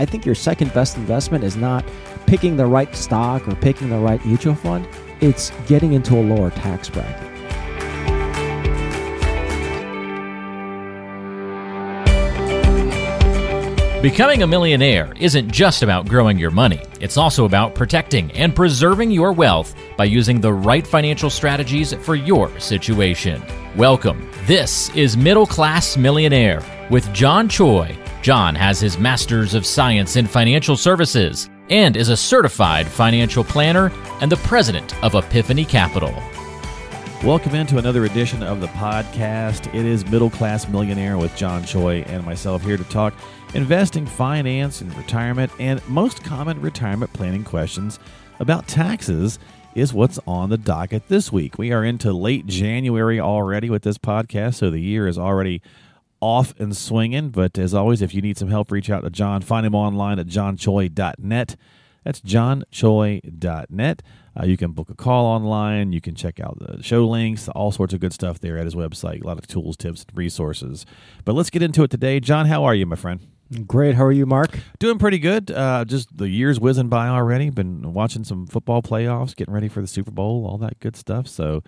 I think your second best investment is not picking the right stock or picking the right mutual fund, it's getting into a lower tax bracket. Becoming a millionaire isn't just about growing your money. It's also about protecting and preserving your wealth by using the right financial strategies for your situation. Welcome. This is Middle Class Millionaire with John Choi. John has his Master's of Science in Financial Services and is a certified financial planner and the president of Epiphany Capital. Welcome into another edition of the podcast. It is Middle Class Millionaire with John Choi and myself here to talk investing, finance, and retirement, and most common retirement planning questions about taxes is what's on the docket this week. We are into late January already with this podcast, so the year is already off and swinging. But as always, if you need some help, reach out to John. Find him online at johnchoi.net. That's johnchoi.net. Uh, you can book a call online. You can check out the show links, all sorts of good stuff there at his website. A lot of tools, tips, and resources. But let's get into it today. John, how are you, my friend? Great. How are you, Mark? Doing pretty good. Uh, just the year's whizzing by already. Been watching some football playoffs, getting ready for the Super Bowl, all that good stuff. So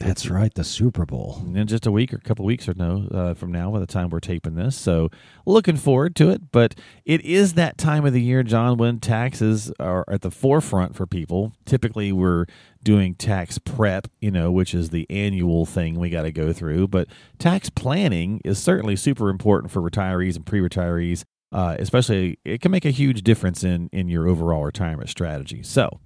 that's right, the Super Bowl. In just a week or a couple weeks or no uh, from now, by the time we're taping this. So looking forward to it. But it is that time of the year, John, when taxes are at the forefront for people. Typically, we're doing tax prep, you know, which is the annual thing we got to go through. But tax planning is certainly super important for retirees and pre-retirees. Uh, especially, it can make a huge difference in in your overall retirement strategy. So,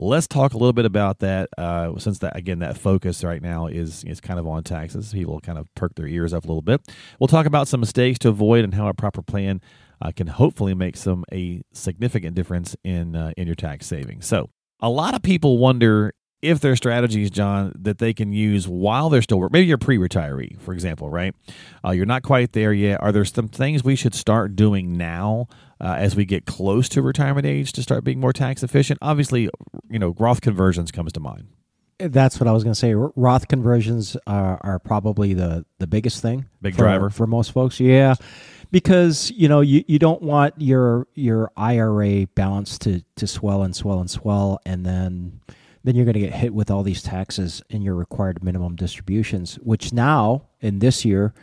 let's talk a little bit about that. Uh, since that again, that focus right now is is kind of on taxes. People kind of perk their ears up a little bit. We'll talk about some mistakes to avoid and how a proper plan uh, can hopefully make some a significant difference in uh, in your tax savings. So, a lot of people wonder if there are strategies, John, that they can use while they're still working. Maybe you're pre-retiree, for example, right? Uh, you're not quite there yet. Are there some things we should start doing now uh, as we get close to retirement age to start being more tax efficient? Obviously, you know, Roth conversions comes to mind. That's what I was going to say. Roth conversions are, are, probably the, the biggest thing. Big for, driver for most folks. Yeah, because you know you, you don't want your your IRA balance to to swell and swell and swell, and then then you're going to get hit with all these taxes and your required minimum distributions, which now in this year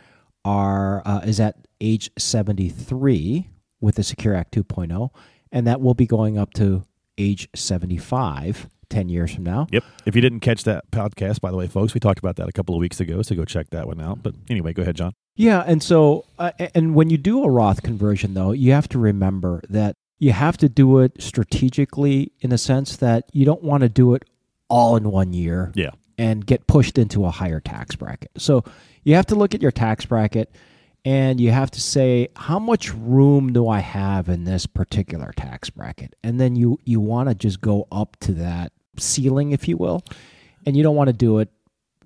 are uh, is at age 73 with the Secure Act 2.0, and that will be going up to age 75 10 years from now. Yep. If you didn't catch that podcast, by the way, folks, we talked about that a couple of weeks ago, so go check that one out. But anyway, go ahead, John. Yeah, and so uh, and when you do a Roth conversion though, you have to remember that you have to do it strategically in the sense that you don't want to do it all in one year yeah. and get pushed into a higher tax bracket. So you have to look at your tax bracket and you have to say how much room do I have in this particular tax bracket? And then you you want to just go up to that ceiling if you will. And you don't want to do it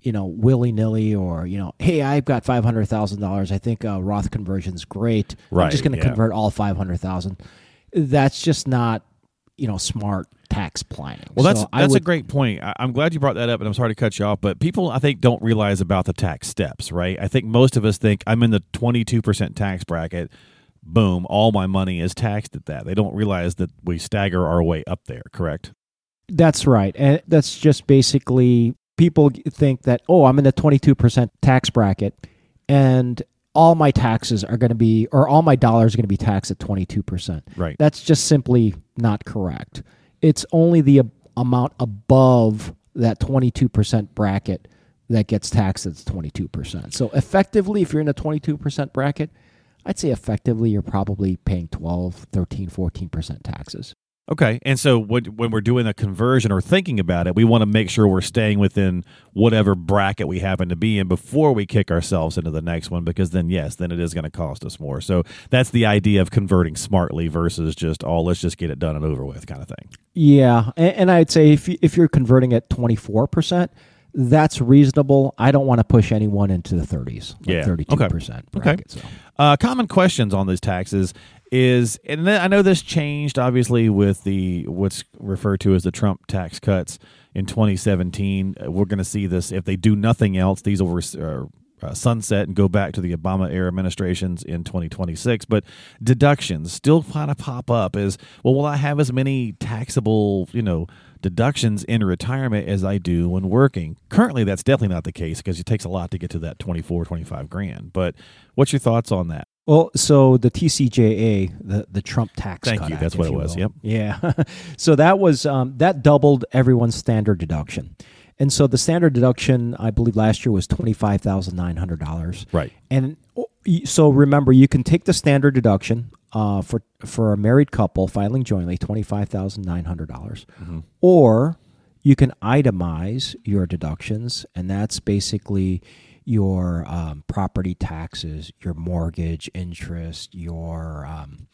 you know, willy nilly or, you know, hey, I've got $500,000. I think uh, Roth conversion's great. Right, I'm just going to yeah. convert all 500,000 that's just not you know smart tax planning. Well, that's so that's would, a great point. I, am glad you brought that up, and I'm sorry to cut you off, but people I think don't realize about the tax steps, right? I think most of us think I'm in the 22% tax bracket. Boom, all my money is taxed at that. They don't realize that we stagger our way up there. Correct? That's right, and that's just basically people think that oh, I'm in the 22% tax bracket, and all my taxes are going to be, or all my dollars are going to be taxed at 22%. Right. That's just simply not correct. It's only the amount above that 22% bracket that gets taxed at 22%. So effectively, if you're in a 22% bracket, I'd say effectively you're probably paying 12, 13, 14% taxes. Okay. And so when, we're doing a conversion or thinking about it, we want to make sure we're staying within whatever bracket we happen to be in before we kick ourselves into the next one, because then, yes, then it is going to cost us more. So that's the idea of converting smartly versus just, oh, let's just get it done and over with kind of thing. Yeah. And, and I'd say if, if you're converting at 24%, that's reasonable. I don't want to push anyone into the 30s, like yeah. 32% okay. bracket. Okay. So. Uh, common questions on these taxes is, and I know this changed obviously with the what's referred to as the Trump tax cuts in 2017. Uh, we're going to see this if they do nothing else. These will uh, uh, sunset and go back to the Obama era administrations in 2026. But deductions still kind of pop up as well. Will I have as many taxable, you know, deductions in retirement as I do when working? Currently, that's definitely not the case because it takes a lot to get to that 24, 25 grand. But what's your thoughts on that? Well, so the TCJA, the the Trump tax. Thank cut you. act, That's what it was. will. Yep. Yeah. so that was um, that doubled everyone's standard deduction, and so the standard deduction, I believe, last year was twenty five thousand nine hundred dollars. Right. And oh, so remember, you can take the standard deduction uh, for for a married couple filing jointly, twenty five thousand nine hundred dollars, or you can itemize your deductions, and that's basically your um, property taxes, your mortgage interest, your um,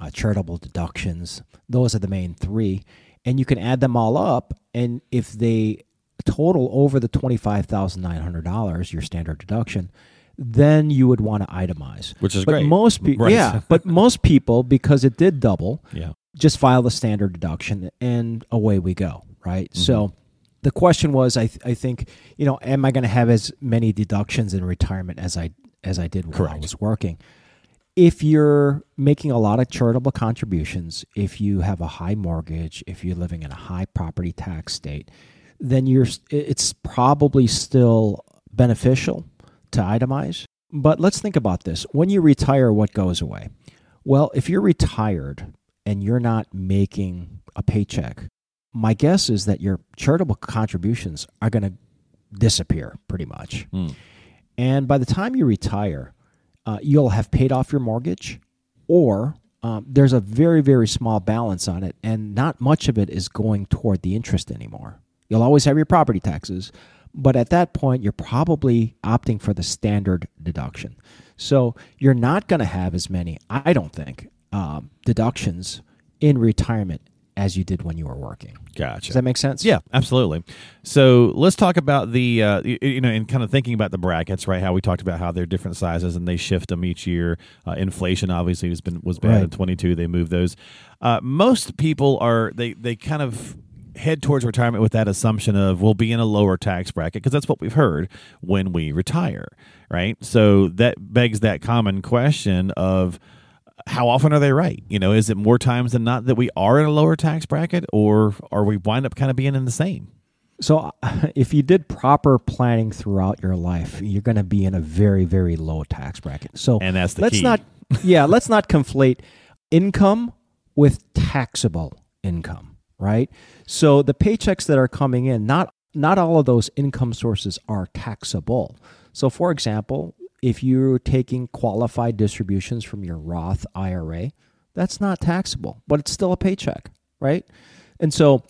uh, charitable deductions. Those are the main three, and you can add them all up, and if they total over the twenty five thousand nine hundred dollars, your standard deduction, then you would want to itemize. Which is but great. Most people, Right. yeah, but most people because it did double, Yeah. just file the standard deduction and away we go right Mm-hmm. so the question was I, th- I think you know am i going to have as many deductions in retirement as i as i did while i was working if you're making a lot of charitable contributions if you have a high mortgage if you're living in a high property tax state then you're it's probably still beneficial to itemize but let's think about this when you retire what goes away well if you're retired and you're not making a paycheck, my guess is that your charitable contributions are going to disappear pretty much. Mm. And by the time you retire, uh, you'll have paid off your mortgage, or um, there's a very, very small balance on it, and not much of it is going toward the interest anymore. You'll always have your property taxes, but at that point, you're probably opting for the standard deduction. So you're not going to have as many, I don't think, um, deductions in retirement as you did when you were working. Gotcha. Does that make sense? Yeah, absolutely. So let's talk about the uh, you, you know, and kind of thinking about the brackets, right? How we talked about how they're different sizes and they shift them each year. Uh, inflation obviously has been was bad Right. in twenty two. They moved those. Uh, most people are they they kind of head towards retirement with that assumption of we'll be in a lower tax bracket because that's what we've heard when we retire, right? So that begs that common question of how often are they right? You know, is it more times than not that we are in a lower tax bracket, or are we wind up kind of being in the same? So, if you did proper planning throughout your life, you're going to be in a very, very low tax bracket. So, And that's the let's key. not, yeah, let's not conflate income with taxable income, right? So, the paychecks that are coming in, not not all of those income sources are taxable. So, for example, if you're taking qualified distributions from your Roth IRA, that's not taxable, but it's still a paycheck, right? And so,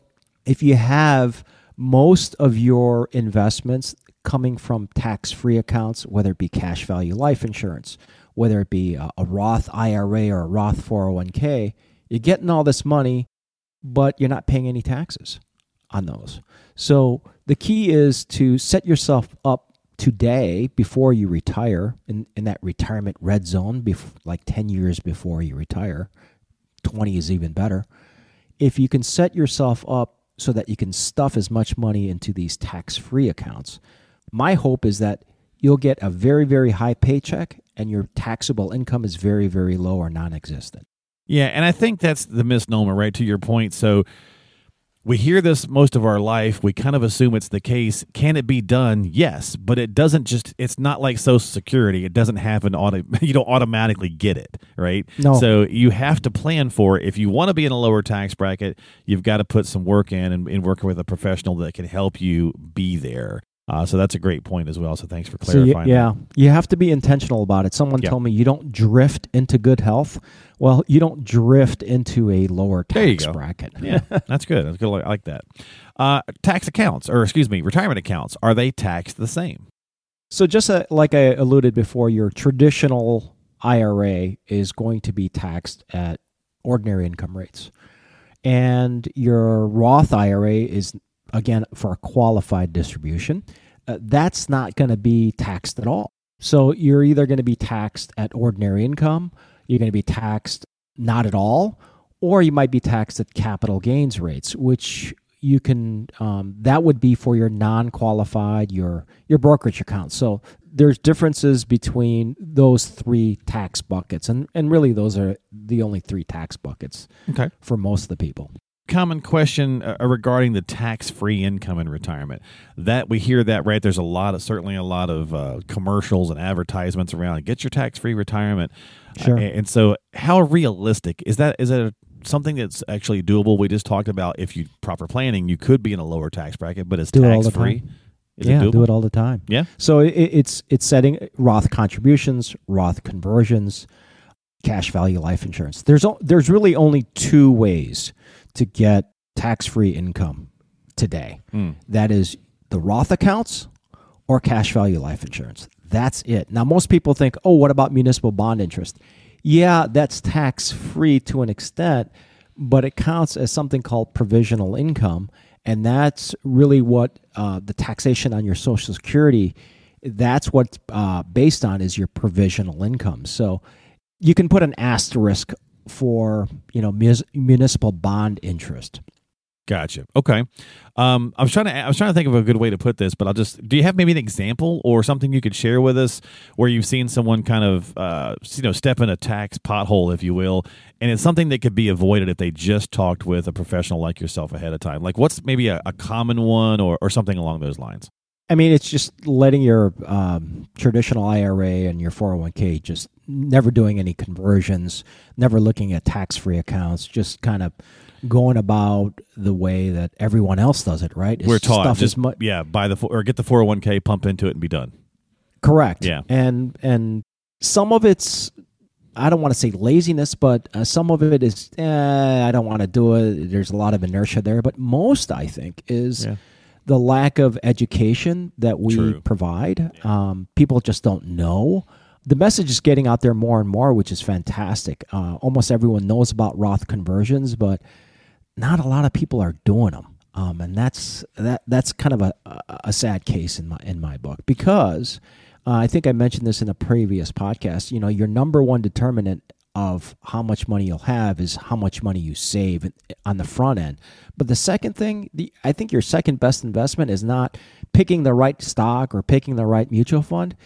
if you have most of your investments coming from tax free accounts, whether it be cash value life insurance, whether it be a, a Roth IRA or a Roth 401k, you're getting all this money, but you're not paying any taxes on those. So the key is to set yourself up today before you retire in, in that retirement red zone, bef- like 10 years before you retire. 20 is even better. If you can set yourself up so that you can stuff as much money into these tax free accounts, my hope is that you'll get a very, very high paycheck and your taxable income is very, very low or non existent. Yeah, and I think that's the misnomer, right? To your point. So we hear this most of our life. We kind of assume it's the case. Can it be done? Yes, but it doesn't just. It's not like Social Security. It doesn't have an auto. You don't automatically get it, right? No. So you have to plan for it. If you want to be in a lower tax bracket, you've got to put some work in and, and working with a professional that can help you be there. Uh, so that's a great point as well. So thanks for So you, clarifying. yeah, you have to be intentional about it. Someone told me you don't drift into good health. Well, you don't drift into a lower tax bracket. yeah, that's good. That's good. I like that. Uh, tax accounts, or excuse me, retirement accounts, are they taxed the same? So just uh, like I alluded before, your traditional IRA is going to be taxed at ordinary income rates, and your Roth IRA is again for a qualified distribution. Uh, that's not going to be taxed at all. So you're either going to be taxed at ordinary income, you're going to be taxed not at all, or you might be taxed at capital gains rates, which you can um, that would be for your non-qualified your your brokerage account. So there's differences between those three tax buckets, and and really those are the only three tax buckets Okay. for most of the people. Common question uh, regarding the tax-free income in retirement. That we hear that right. There's a lot of certainly a lot of uh, commercials and advertisements around. Get your tax-free retirement. Sure. Uh, and so, how realistic is that? Is that something that's actually doable? We just talked about if you proper planning, you could be in a lower tax bracket, but it's Do it tax-free. time. Is yeah, it doable? do it all the time. Yeah. So it, it's it's setting Roth contributions, Roth conversions, cash value life insurance. There's o- there's really only two ways to get tax free income today. Mm. That is the Roth accounts or cash value life insurance. That's it. Now most people think, oh, what about municipal bond interest? Yeah, that's tax free to an extent, but it counts as something called provisional income, and that's really what uh, the taxation on your Social Security. That's what uh, based on is your provisional income. So you can put an asterisk for you know mus- municipal bond interest. Gotcha. Okay. Um, I was trying to I was trying to think of a good way to put this, but I'll just do you have maybe an example or something you could share with us where you've seen someone kind of uh, you know step in a tax pothole, if you will, and it's something that could be avoided if they just talked with a professional like yourself ahead of time. Like what's maybe a, a common one or, or something along those lines? I mean, it's just letting your um, traditional IRA and your 401k just never doing any conversions, never looking at tax free accounts, just kind of going about the way that everyone else does it, right? It's We're taught stuff just mu- yeah, buy the or get the four hundred one k, pump into it, and be done. correct. Yeah. And, and some of it's, I don't want to say laziness, but uh, some of it is, eh, I don't want to do it. There's a lot of inertia there. But most, I think, is Yeah. The lack of education that we True. provide. Um, people just don't know. The message is getting out there more and more, which is fantastic. Uh, almost everyone knows about Roth conversions, but not a lot of people are doing them. Um, and that's that. That's kind of a, a- a sad case in my in my book because uh, I think I mentioned this in a previous podcast. You know, your number one determinant of how much money you'll have is how much money you save on the front end. But the second thing, the I think your second best investment is not picking the right stock or picking the right mutual fund.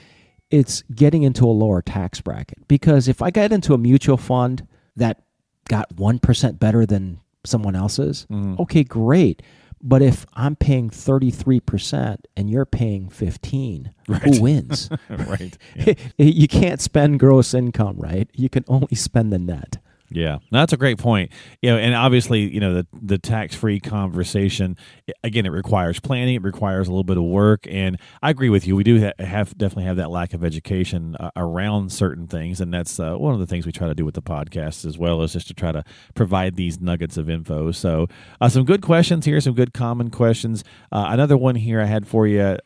It's getting into a lower tax bracket because if I get into a mutual fund that got 1% better than someone else's, mm-hmm. okay, great. But if I'm paying 33% and you're paying 15, who wins? right. you can't spend gross income, right? You can only spend the net. Yeah, that's a great point. You know, and obviously, you know, the the tax free conversation again, it requires planning, it requires a little bit of work, and I agree with you. We do ha- have definitely have that lack of education uh, around certain things, and that's uh, one of the things we try to do with the podcast as well, is just to try to provide these nuggets of info. So, uh, some good questions here, some good common questions. Uh, another one here I had for you.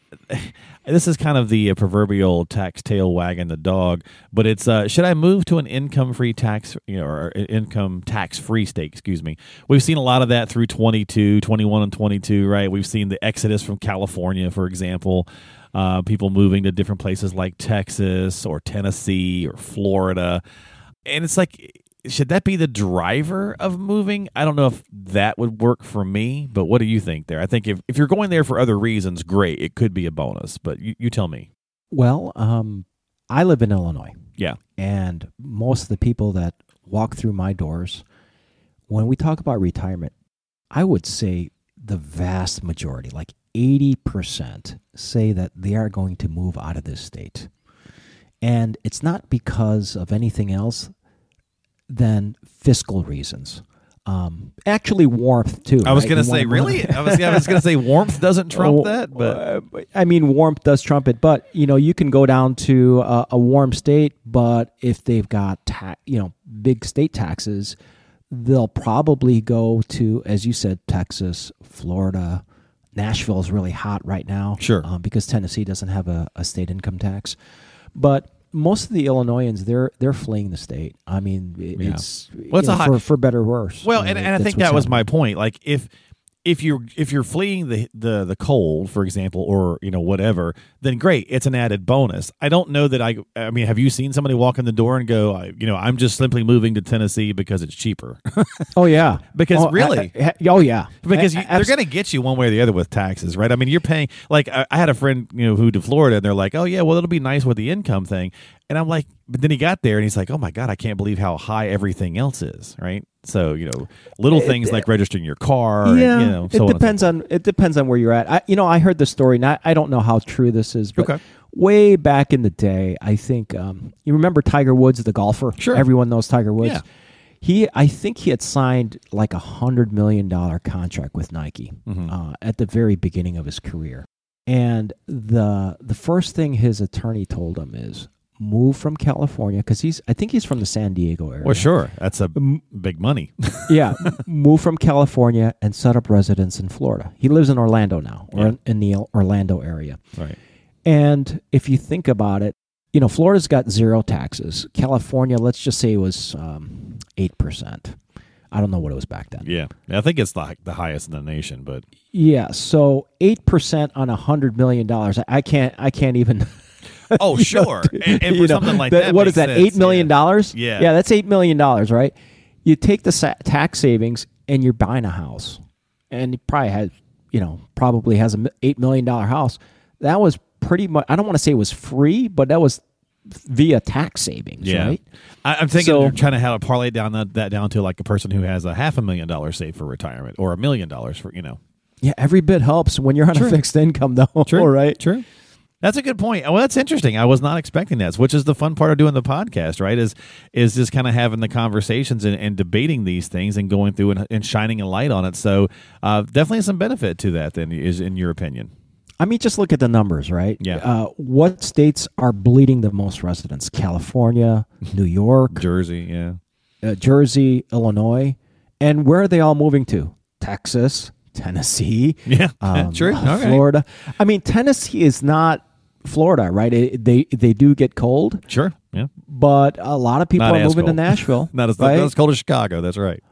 This is kind of the uh, proverbial tax tail wagging the dog, but it's uh, should I move to an income free tax, you know, or uh, income tax free state? Excuse me. We've seen a lot of that through 22, 21, and 22, right? We've seen the exodus from California, for example, uh, people moving to different places like Texas or Tennessee or Florida. And it's like, should that be the driver of moving? I don't know if that would work for me, but what do you think there? I think if, if you're going there for other reasons, great. It could be a bonus, but you, you tell me. Well, um, I live in Illinois, Yeah. and most of the people that walk through my doors, when we talk about retirement, I would say the vast majority, like 80%, say that they are going to move out of this state. And it's not because of anything else than fiscal reasons. Um, actually, warmth too. I was right? going to say, really? I was, I was going to say warmth doesn't trump that, but uh, I mean, warmth does trump it. But you know, you can go down to a, a warm state, but if they've got ta- you know big state taxes, they'll probably go to, as you said, Texas, Florida. Nashville is really hot right now, Sure. um, because Tennessee doesn't have a, a state income tax. But most of the Illinoisans, they're they're fleeing the state. I mean, it- Yeah. it's Well, it's know, high- for for better or worse. Well, you and, know, and I think that was my point. Like if if you're if you're fleeing the, the the cold, for example, or you know whatever, then great, it's an added bonus. I don't know that I. I mean, have you seen somebody walk in the door and go, I, you know, I'm just simply moving to Tennessee because it's cheaper? Oh yeah, Because oh, really- I- I- oh yeah, because you, they're going to get you one way or the other with taxes, right? I mean, you're paying. Like I, I had a friend, you know, who to Florida, and they're like, "Oh yeah, well it'll be nice with the income thing," and I'm like, but then he got there and he's like, "Oh my god, I can't believe how high everything else is," right? So you know, little things like registering your car, and, yeah, you know, it so on so depends on it depends on where you're at. I, you know, I heard the story. Not, I don't know how true this is, but Okay. way back in the day, I think um, you remember Tiger Woods, the golfer. Sure. everyone knows Tiger Woods. Yeah. He, I think he had signed like a hundred million dollar contract with Nike Mm-hmm. uh, at the very beginning of his career, and the the first thing his attorney told him is move from California because he's I think he's from the San Diego area. Well, sure, that's a big money. yeah, move from California and set up residence in Florida. He lives in Orlando now, or Yeah. in, the Orlando area. right. And if you think about it, you know, Florida's got zero taxes. California, let's just say it was um, eight percent. I don't know what it was back then. Yeah, I think it's like the highest in the nation, but Yeah, so eight percent on a hundred million dollars. I can't. I can't even. oh sure, and, and for know, something like that- that, what is that? sense, Eight million dollars? Yeah. yeah, that's eight million dollars, right? You take the sa- tax savings and you're buying a house, and it probably has, you know, probably has a mi- eight million dollar house. That was pretty much. I don't want to say it was free, but that was via tax savings, Yeah, right? I, I'm thinking So- you're trying to have a parlay down that, that down to like a person who has a half a million dollars saved for retirement or a million dollars for you know. Yeah, every bit helps when you're on a fixed income, though. All right. True. That's a good point. Well, that's interesting. I was not expecting that, which is the fun part of doing the podcast, right? Is is just kind of having the conversations and, and debating these things and going through and, and shining a light on it. So uh, definitely some benefit to that. Then is in your opinion. I mean, just look at the numbers, right? Yeah. Uh, what states are bleeding the most residents? California, New York, Jersey, yeah, uh, Jersey, Illinois, and where are they all moving to? Texas, Tennessee, yeah, um, true. Florida. I mean, Tennessee is not Florida, right? It, they they do get cold, Sure, yeah. but a lot of people Not are moving to. Nashville. Not as, right? not as cold as Chicago. That's right.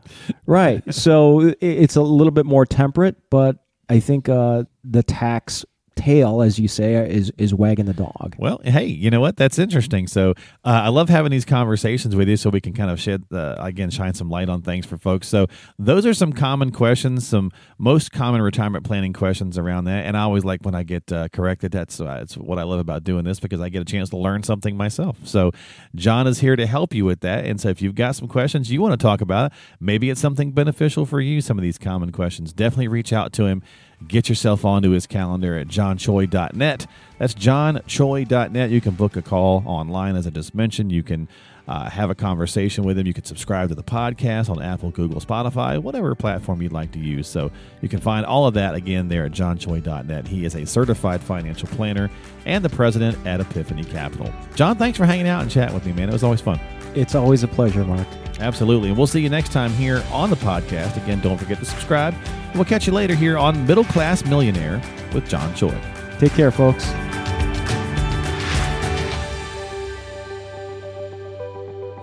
right. So it's a little bit more temperate, but I think uh, the tax tail, as you say, is is wagging the dog. Well, hey, you know what? That's interesting. So uh, I love having these conversations with you, so we can kind of shed uh, again, shine some light on things for folks. So those are some common questions, some most common retirement planning questions around that. And I always like when I get uh, corrected. That's uh, that's what I love about doing this because I get a chance to learn something myself. So John is here to help you with that. And so if you've got some questions you want to talk about, maybe it's something beneficial for you. Some of these common questions, definitely reach out to him. Get yourself onto his calendar at johnchoi.net. That's johnchoi.net. You can book a call online, as I just mentioned. You can uh, have a conversation with him. You can subscribe to the podcast on Apple, Google, Spotify, whatever platform you'd like to use. So you can find all of that again there at johnchoi.net. He is a certified financial planner and the president at Epiphany Capital. John, thanks for hanging out and chatting with me, man. It was always fun. It's always a pleasure, Mark. Absolutely. And we'll see you next time here on the podcast. Again, don't forget to subscribe. We'll catch you later here on Middle Class Millionaire with John Choi. Take care, folks.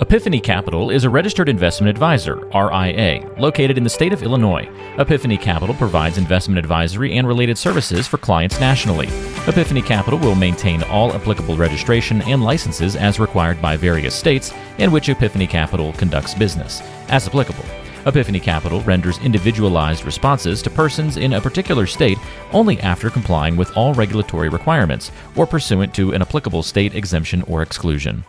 Epiphany Capital is a registered investment advisor, RIA, located in the state of Illinois. Epiphany Capital provides investment advisory and related services for clients nationally. Epiphany Capital will maintain all applicable registration and licenses as required by various states in which Epiphany Capital conducts business, as applicable. Epiphany Capital renders individualized responses to persons in a particular state only after complying with all regulatory requirements or pursuant to an applicable state exemption or exclusion.